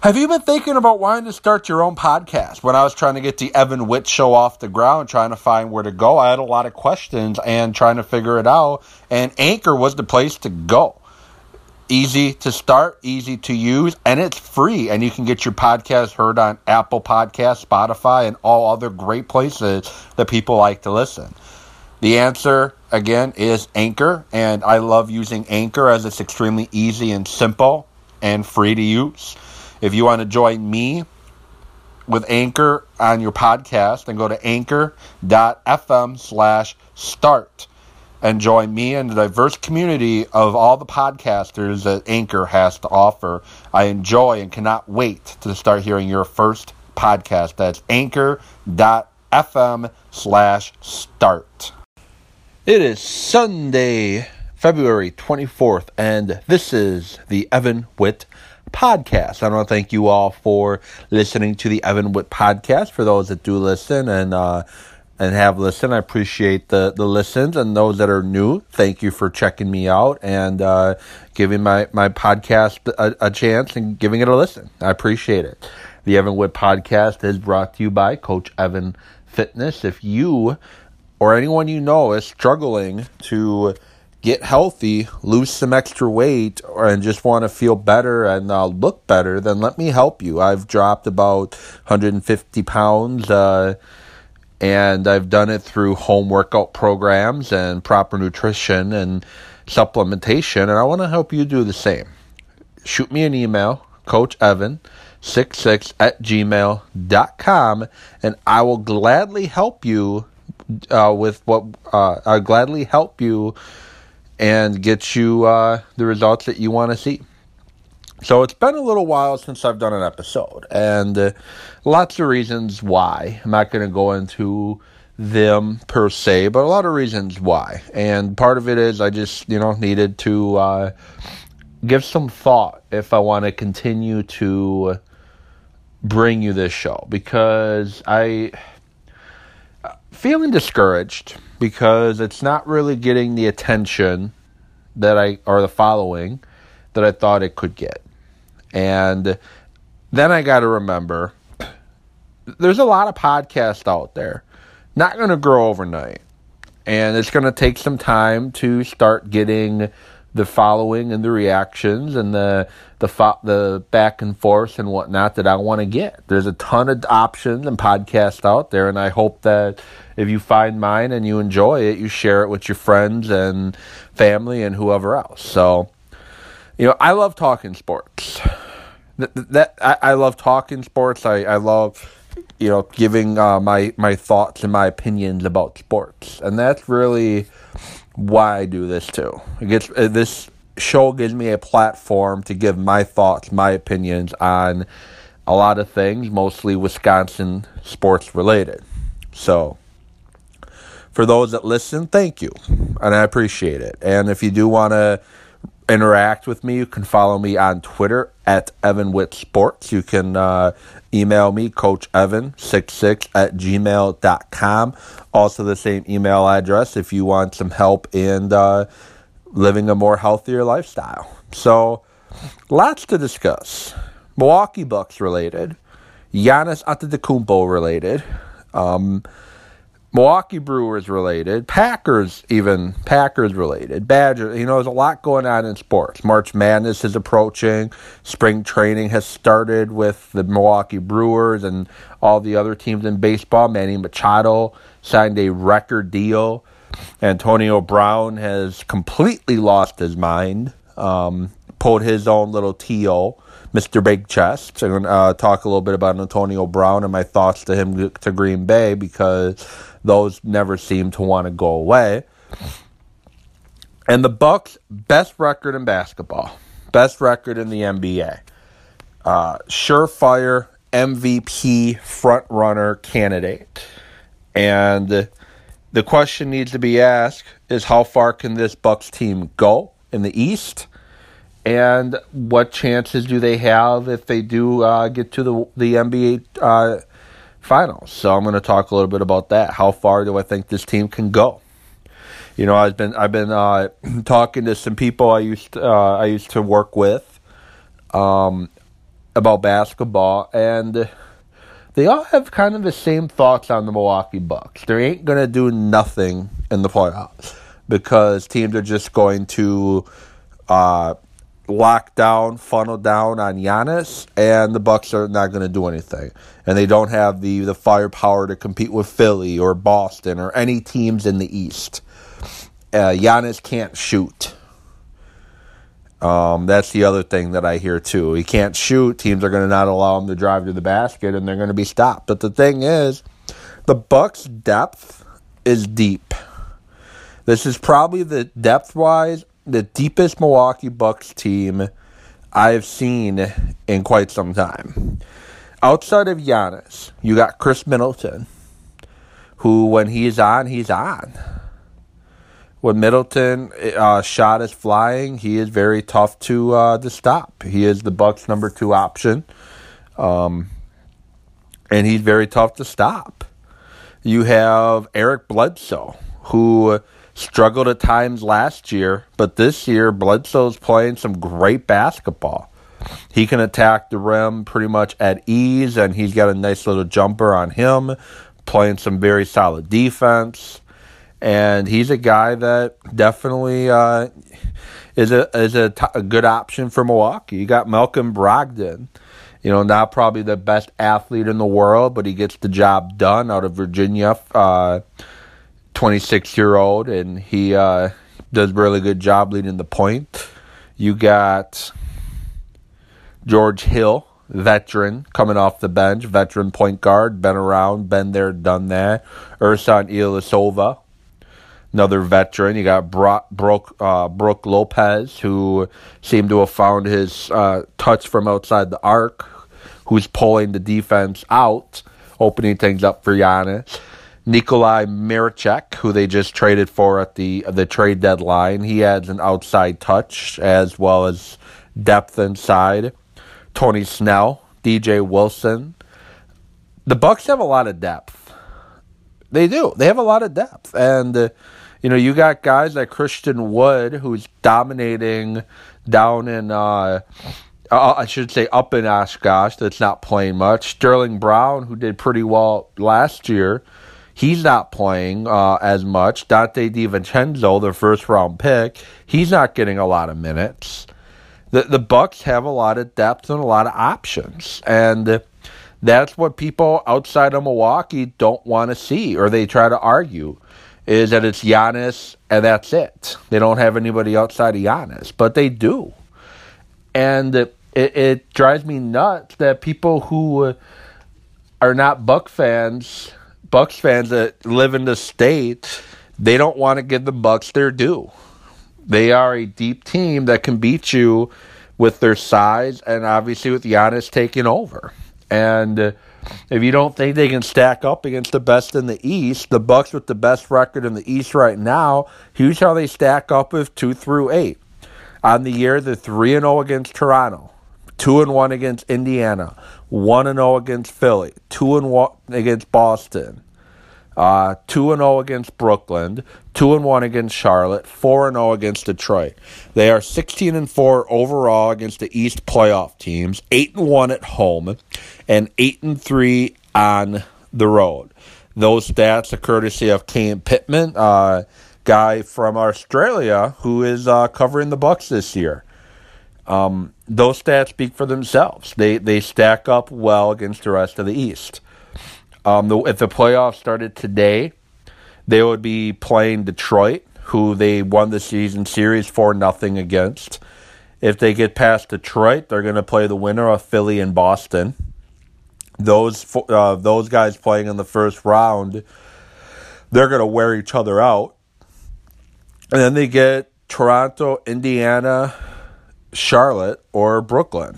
Have you been thinking about wanting to start your own podcast? When I was trying to get the Evan Witt show off the ground, trying to find where to go, I had a lot of questions and trying to figure it out. And Anchor was the place to go. Easy to start, easy to use, and it's free. And you can get your podcast heard on Apple Podcasts, Spotify, and all other great places that people like to listen. The answer, again, is Anchor. And I love using Anchor as it's extremely easy and simple and free to use. If you want to join me with Anchor on your podcast, then go to anchor.fm slash start and join me and the diverse community of all the podcasters that Anchor has to offer. I enjoy and cannot wait to start hearing your first podcast. That's anchor.fm slash start. It is Sunday, February 24th, and this is the Evan Witt podcast. I want to thank you all for listening to the Evan Witt podcast. For those that do listen and uh, and have listened, I appreciate the the listens. And those that are new, thank you for checking me out and uh, giving my my podcast a, a chance and giving it a listen. I appreciate it. The Evan Witt podcast is brought to you by Coach Evan Fitness. If you or anyone you know is struggling to get healthy, lose some extra weight, or, and just want to feel better and uh, look better, then let me help you. I've dropped about 150 pounds, uh, and I've done it through home workout programs and proper nutrition and supplementation, and I want to help you do the same. Shoot me an email, Coach Evan. 66 at gmail.com and I will gladly help you uh, with what uh, I'll gladly help you and get you uh, the results that you want to see. So it's been a little while since I've done an episode, and uh, lots of reasons why. I'm not going to go into them per se, but a lot of reasons why. And part of it is I just, you know, needed to uh, give some thought if I want to continue to bring you this show because I feeling discouraged because it's not really getting the attention that I or the following that I thought it could get. And then I got to remember there's a lot of podcasts out there. Not going to grow overnight. And it's going to take some time to start getting the following and the reactions and the the fo- the back and forth and whatnot that I want to get. There's a ton of options and podcasts out there, and I hope that if you find mine and you enjoy it, you share it with your friends and family and whoever else. So, you know, I love talking sports. That, that I, I love talking sports. I, I love you know giving uh, my my thoughts and my opinions about sports, and that's really why I do this too. It gets uh, this show gives me a platform to give my thoughts, my opinions on a lot of things, mostly Wisconsin sports related. So, for those that listen, thank you, and I appreciate it. And if you do want to interact with me, you can follow me on Twitter at Evan Witt Sports. You can uh, email me, Coach Evan66 at gmail.com. Also, the same email address if you want some help in uh, living a more healthier lifestyle. So, lots to discuss. Milwaukee Bucks related, Giannis Antetokounmpo related. Um, Milwaukee Brewers related, Packers even Packers related, Badger. You know, there's a lot going on in sports. March Madness is approaching. Spring training has started with the Milwaukee Brewers and all the other teams in baseball. Manny Machado signed a record deal. Antonio Brown has completely lost his mind. Um, pulled his own little TO. Mr. Big Chest. I'm going to uh, talk a little bit about Antonio Brown and my thoughts to him to Green Bay because those never seem to want to go away. And the Bucks' best record in basketball, best record in the NBA, uh, surefire MVP front runner candidate, and the question needs to be asked is how far can this Bucks team go in the East? and what chances do they have if they do uh, get to the the NBA uh, finals? So I'm going to talk a little bit about that. How far do I think this team can go? You know, I've been I've been uh, talking to some people I used to, uh, I used to work with, um, about basketball, and they all have kind of the same thoughts on the Milwaukee Bucks. They ain't gonna do nothing in the playoffs because teams are just going to uh, lock down, funneled down on Giannis, and the Bucks are not going to do anything. And they don't have the the firepower to compete with Philly or Boston or any teams in the East. Uh, Giannis can't shoot. Um, that's the other thing that I hear too. He can't shoot. Teams are going to not allow him to drive to the basket, and they're going to be stopped. But the thing is, the Bucks' depth is deep. This is probably the depth wise the deepest Milwaukee Bucks team I've seen in quite some time. Outside of Giannis, you got Khris Middleton, who when he's on, he's on. When Middleton uh, shot is flying, he is very tough to uh, to stop. He is the Bucks' number two option, um, and he's very tough to stop. You have Eric Bledsoe, who struggled at times last year, but this year Bledsoe's playing some great basketball. He can attack the rim pretty much at ease, and he's got a nice little jumper on him, playing some very solid defense. And he's a guy that definitely uh, is a is a, t- a good option for Milwaukee. You got Malcolm Brogdon, you know, not probably the best athlete in the world, but he gets the job done out of Virginia. Uh, 26 year old, and he uh, does a really good job leading the point. You got George Hill, veteran, coming off the bench, veteran point guard, been around, been there, done that. Ersan Ilyasova, another veteran. You got Brook, Brook, uh, Brook Lopez, who seemed to have found his uh, touch from outside the arc, who's pulling the defense out, opening things up for Giannis. Nikolai Mirotic, who they just traded for at the the trade deadline. He adds an outside touch as well as depth inside. Tony Snell, DJ Wilson. The Bucks have a lot of depth. They do. They have a lot of depth, and uh, you know you got guys like Christian Wood, who's dominating down in. Uh, uh, I should say up in Oshkosh, that's not playing much. Sterling Brown, who did pretty well last year, He's not playing uh, as much. Donte DiVincenzo, the first round pick, he's not getting a lot of minutes. The the Bucks have a lot of depth and a lot of options, and that's what people outside of Milwaukee don't want to see, or they try to argue, is that it's Giannis and that's it. They don't have anybody outside of Giannis, but they do, and it, it drives me nuts that people who are not Buck fans Bucks fans that live in the state, they don't want to give the Bucks their due. They are a deep team that can beat you with their size and obviously with Giannis taking over. And if you don't think they can stack up against the best in the East, the Bucks with the best record in the East right now, here's how they stack up with two through eight. On the year, they're three and zero oh against Toronto, two and one against Indiana, one and zero oh against Philly, two and one against Boston, uh, two and zero oh against Brooklyn, two and one against Charlotte, four and zero against Detroit. They are sixteen and four overall against the East playoff teams, eight and one at home, and eight and three on the road. Those stats are courtesy of Kane Pitman, uh, guy from Australia who is uh, covering the Bucks this year. Um, those stats speak for themselves. They they stack up well against the rest of the East. Um, the, if the playoffs started today, they would be playing Detroit, who they won the season series for nothing against. If they get past Detroit, they're going to play the winner of Philly and Boston. Those uh, those guys playing in the first round, they're going to wear each other out. And then they get Toronto, Indiana, Charlotte or Brooklyn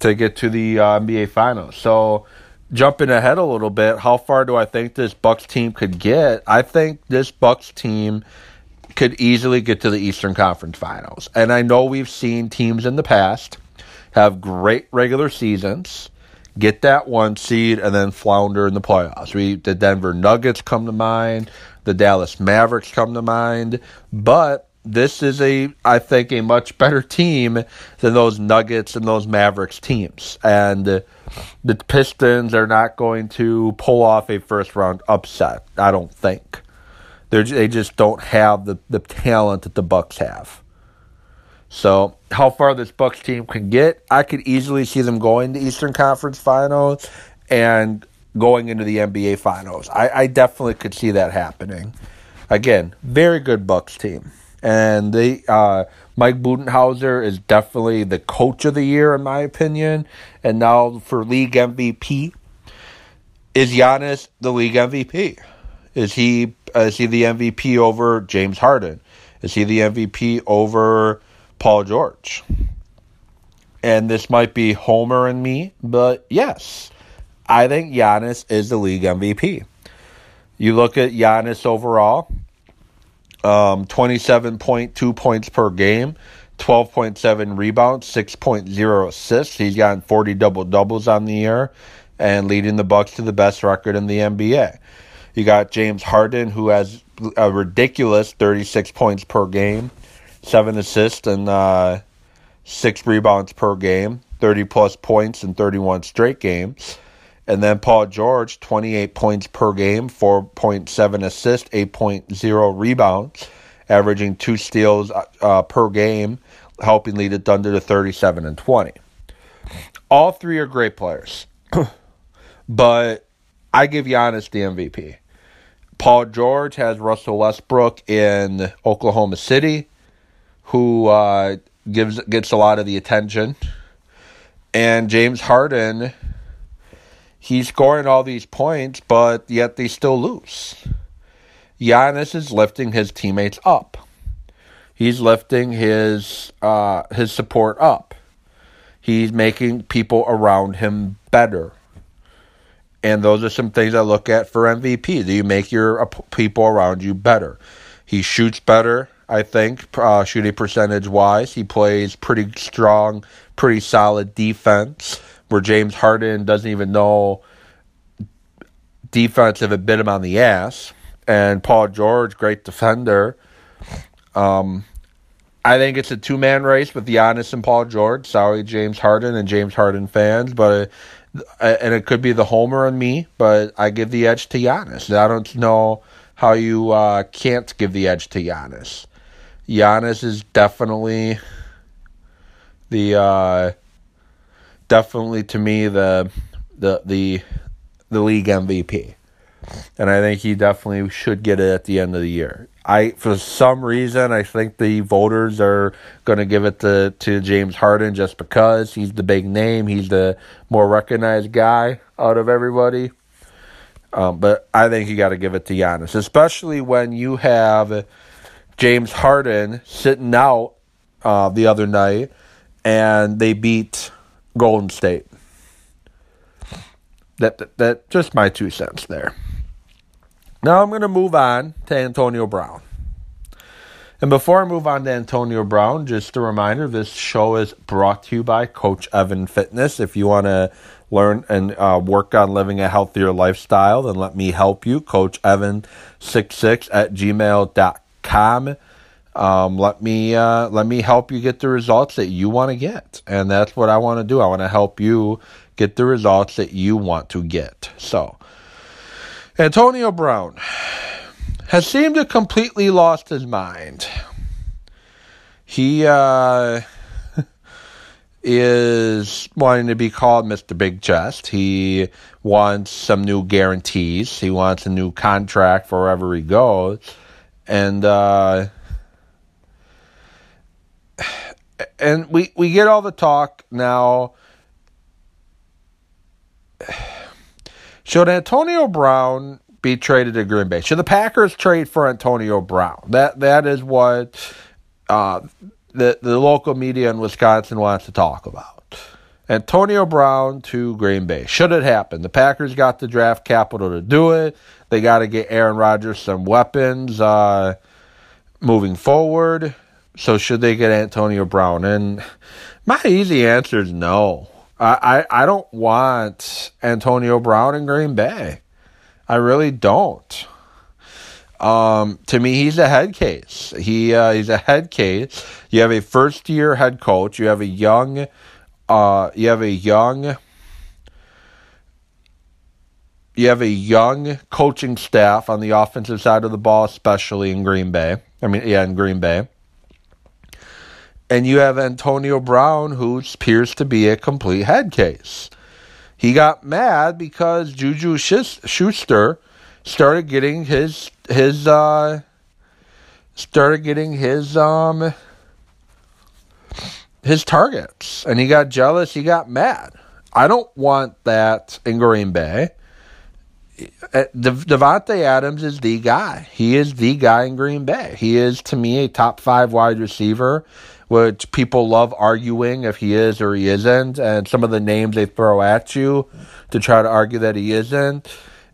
to get to the uh, NBA Finals. So, jumping ahead a little bit, how far do I think this Bucks team could get? I think this Bucks team could easily get to the Eastern Conference Finals. And I know we've seen teams in the past have great regular seasons, get that one seed, and then flounder in the playoffs. We the Denver Nuggets come to mind, the Dallas Mavericks come to mind, but this is a I think a much better team than those Nuggets and those Mavericks teams. And uh, the Pistons are not going to pull off a first round upset, I don't think. They're, they just don't have the, the talent that the Bucks have. So, how far this Bucks team can get, I could easily see them going to Eastern Conference Finals and going into the NBA Finals. I, I definitely could see that happening. Again, very good Bucks team and they uh, Mike Budenholzer is definitely the coach of the year in my opinion. And now for league MVP, is Giannis the league MVP? Is he uh, is he the MVP over James Harden? Is he the MVP over Paul George? And this might be Homer and me, but yes, I think Giannis is the league MVP. You look at Giannis overall, um, 27.2 points per game, 12.7 rebounds, 6.0 assists. He's gotten 40 double doubles on the year and leading the Bucks to the best record in the NBA. You got James Harden, who has a ridiculous 36 points per game, seven assists, and uh, six rebounds per game, 30 plus points in 31 straight games. And then Paul George, 28 points per game, 4.7 assists, 8.0 rebounds, averaging two steals uh, per game, helping lead the Thunder to 37 and 20. All three are great players, but I give Giannis the MVP. Paul George has Russell Westbrook in Oklahoma City, who uh, gives gets a lot of the attention, and James Harden he's scoring all these points, but yet they still lose. Giannis is lifting his teammates up. He's lifting his uh, his support up. He's making people around him better. And those are some things I look at for MVP. Do you make your people around you better? He shoots better, I think, uh, shooting percentage wise. He plays pretty strong, pretty solid defense where James Harden doesn't even know defense if it bit him on the ass. And Paul George, great defender. Um, I think it's a two man race with Giannis and Paul George. Sorry, James Harden and James Harden fans, but uh, and it could be the homer and me, but I give the edge to Giannis. I don't know how you uh, can't give the edge to Giannis. Giannis is definitely the uh, definitely to me the the the the league MVP. And I think he definitely should get it at the end of the year. I for some reason I think the voters are going to give it to to James Harden just because he's the big name, he's the more recognized guy out of everybody. Um, but I think you got to give it to Giannis, especially when you have James Harden sitting out uh, the other night and they beat Golden State. That, that, that just my two cents there. Now I'm going to move on to Antonio Brown. And before I move on to Antonio Brown, just a reminder this show is brought to you by Coach Evan Fitness. If you want to learn and uh, work on living a healthier lifestyle, then let me help you. Coach Evan66 at gmail.com. Um, let me uh, let me help you get the results that you want to get, and that's what I want to do. I want to help you get the results that you want to get. So, Antonio Brown has seemed to completely lost his mind. He uh, is wanting to be called Mr. Big Chest. He wants some new guarantees. He wants a new contract wherever he goes, and. Uh, and we we get all the talk now. Should Antonio Brown be traded to Green Bay? Should the Packers trade for Antonio Brown? That that is what uh, the the local media in Wisconsin wants to talk about. Antonio Brown to Green Bay. Should it happen? The Packers got the draft capital to do it. They got to get Aaron Rodgers some weapons uh, moving forward. So should they get Antonio Brown? And my easy answer is no. I, I, I don't want Antonio Brown in Green Bay. I really don't. Um, to me, he's a head case. He uh, he's a head case. You have a first year head coach. You have a young, uh, you have a young, you have a young coaching staff on the offensive side of the ball, especially in Green Bay. I mean, yeah, in Green Bay. And you have Antonio Brown, who appears to be a complete head case. He got mad because Juju Schuster started getting his his uh started getting his um his targets and he got jealous, he got mad. I don't want that in Green Bay. Uh, Davante Adams is the guy. He is the guy in Green Bay. He is to me a top 5 wide receiver which people love arguing if he is or he isn't and some of the names they throw at you to try to argue that he isn't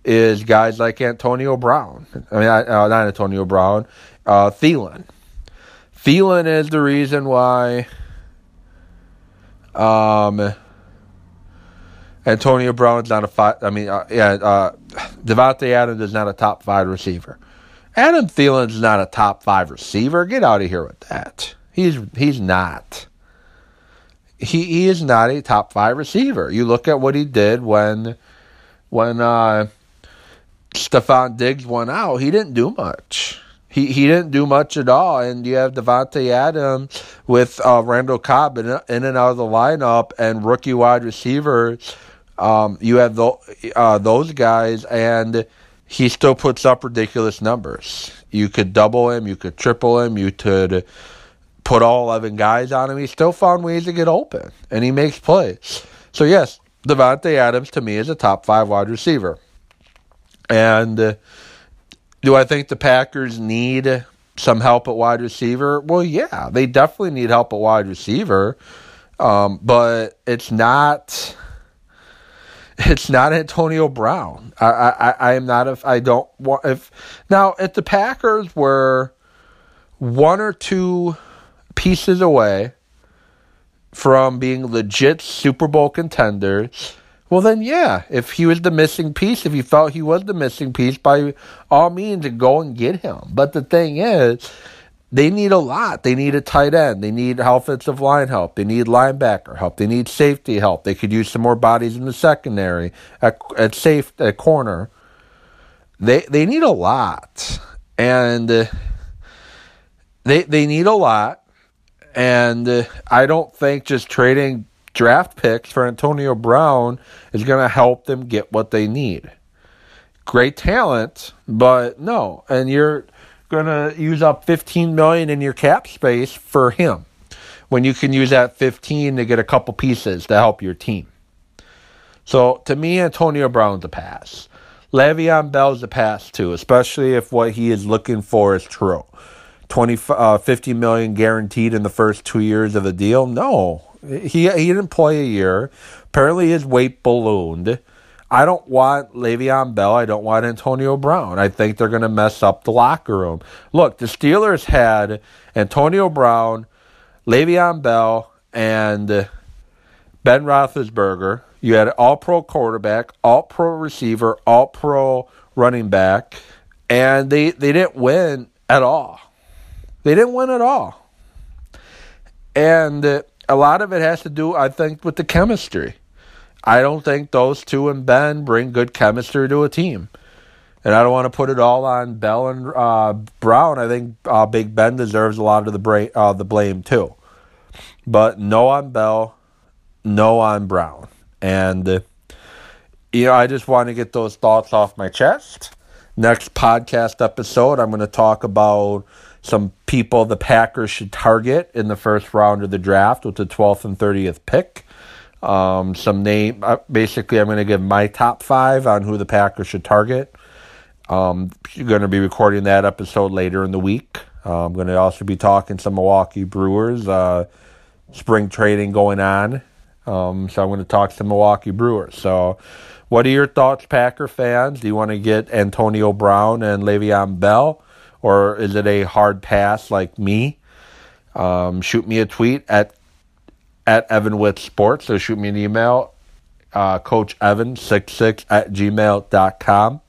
is guys like Antonio Brown. I mean, uh, not Antonio Brown, uh, Thielen. Thielen is the reason why um, Antonio Brown's not a five. I mean, uh, yeah, uh, Davante Adams is not a top five receiver. Adam Thielen's not a top five receiver. Get out of here with that. He's he's not. He he is not a top five receiver. You look at what he did when when uh, Stefon Diggs went out, he didn't do much. He he didn't do much at all. And you have Davante Adams with uh, Randall Cobb in, in and out of the lineup and rookie wide receivers. Um, you have the, uh, those guys, and he still puts up ridiculous numbers. You could double him, you could triple him, you could put all 11 guys on him. He still found ways to get open, and he makes plays. So, yes, Davante Adams to me is a top five wide receiver. And uh, do I think the Packers need some help at wide receiver? Well, yeah, they definitely need help at wide receiver. Um, but it's not it's not Antonio Brown. I, I, I am not if I don't want if now if the Packers were one or two pieces away from being legit Super Bowl contenders well, then, yeah, if he was the missing piece, if you felt he was the missing piece, by all means, go and get him. But the thing is, they need a lot. They need a tight end. They need offensive line help. They need linebacker help. They need safety help. They could use some more bodies in the secondary at, at safe at corner. They they need a lot, and uh, they they need a lot. And uh, I don't think just trading draft picks for Antonio Brown is going to help them get what they need. Great talent, but no. And you're going to use up 15 million in your cap space for him when you can use that 15 to get a couple pieces to help your team. So to me, Antonio Brown's a pass. Le'Veon Bell's a pass too, especially if what he is looking for is true. 20, uh, 50 million guaranteed in the first two years of the deal? No, he he didn't play a year. Apparently, his weight ballooned. I don't want Le'Veon Bell. I don't want Antonio Brown. I think they're going to mess up the locker room. Look, the Steelers had Antonio Brown, Le'Veon Bell, and Ben Roethlisberger. You had all pro quarterback, all pro receiver, all pro running back, and they, they didn't win at all. They didn't win at all. And a lot of it has to do, I think, with the chemistry. I don't think those two and Ben bring good chemistry to a team. And I don't want to put it all on Bell and uh, Brown. I think uh, Big Ben deserves a lot of the, bra- uh, the blame too. But no on Bell, no on Brown. And, uh, you know, I just want to get those thoughts off my chest. Next podcast episode, I'm going to talk about some people the Packers should target in the first round of the draft with the 12th and 30th pick. Um, some name, uh, basically, I'm going to give my top five on who the Packers should target. Um, you're going to be recording that episode later in the week. Uh, I'm going to also be talking some Milwaukee Brewers. Uh, spring trading going on. Um, so I'm going to talk to Milwaukee Brewers. So, what are your thoughts, Packer fans? Do you want to get Antonio Brown and Le'Veon Bell? Or is it a hard pass like me? Um, shoot me a tweet at at Evan Witt Sports, or shoot me an email uh, Coach Evan66 at gmail.com.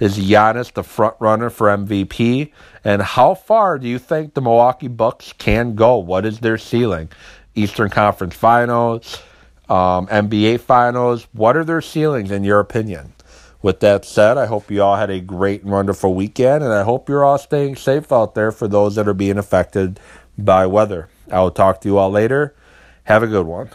Is Giannis the front runner for MVP? And how far do you think the Milwaukee Bucks can go? What is their ceiling? Eastern Conference Finals, um, NBA Finals. What are their ceilings in your opinion? With that said, I hope you all had a great and wonderful weekend, and I hope you're all staying safe out there for those that are being affected by weather. I will talk to you all later. Have a good one.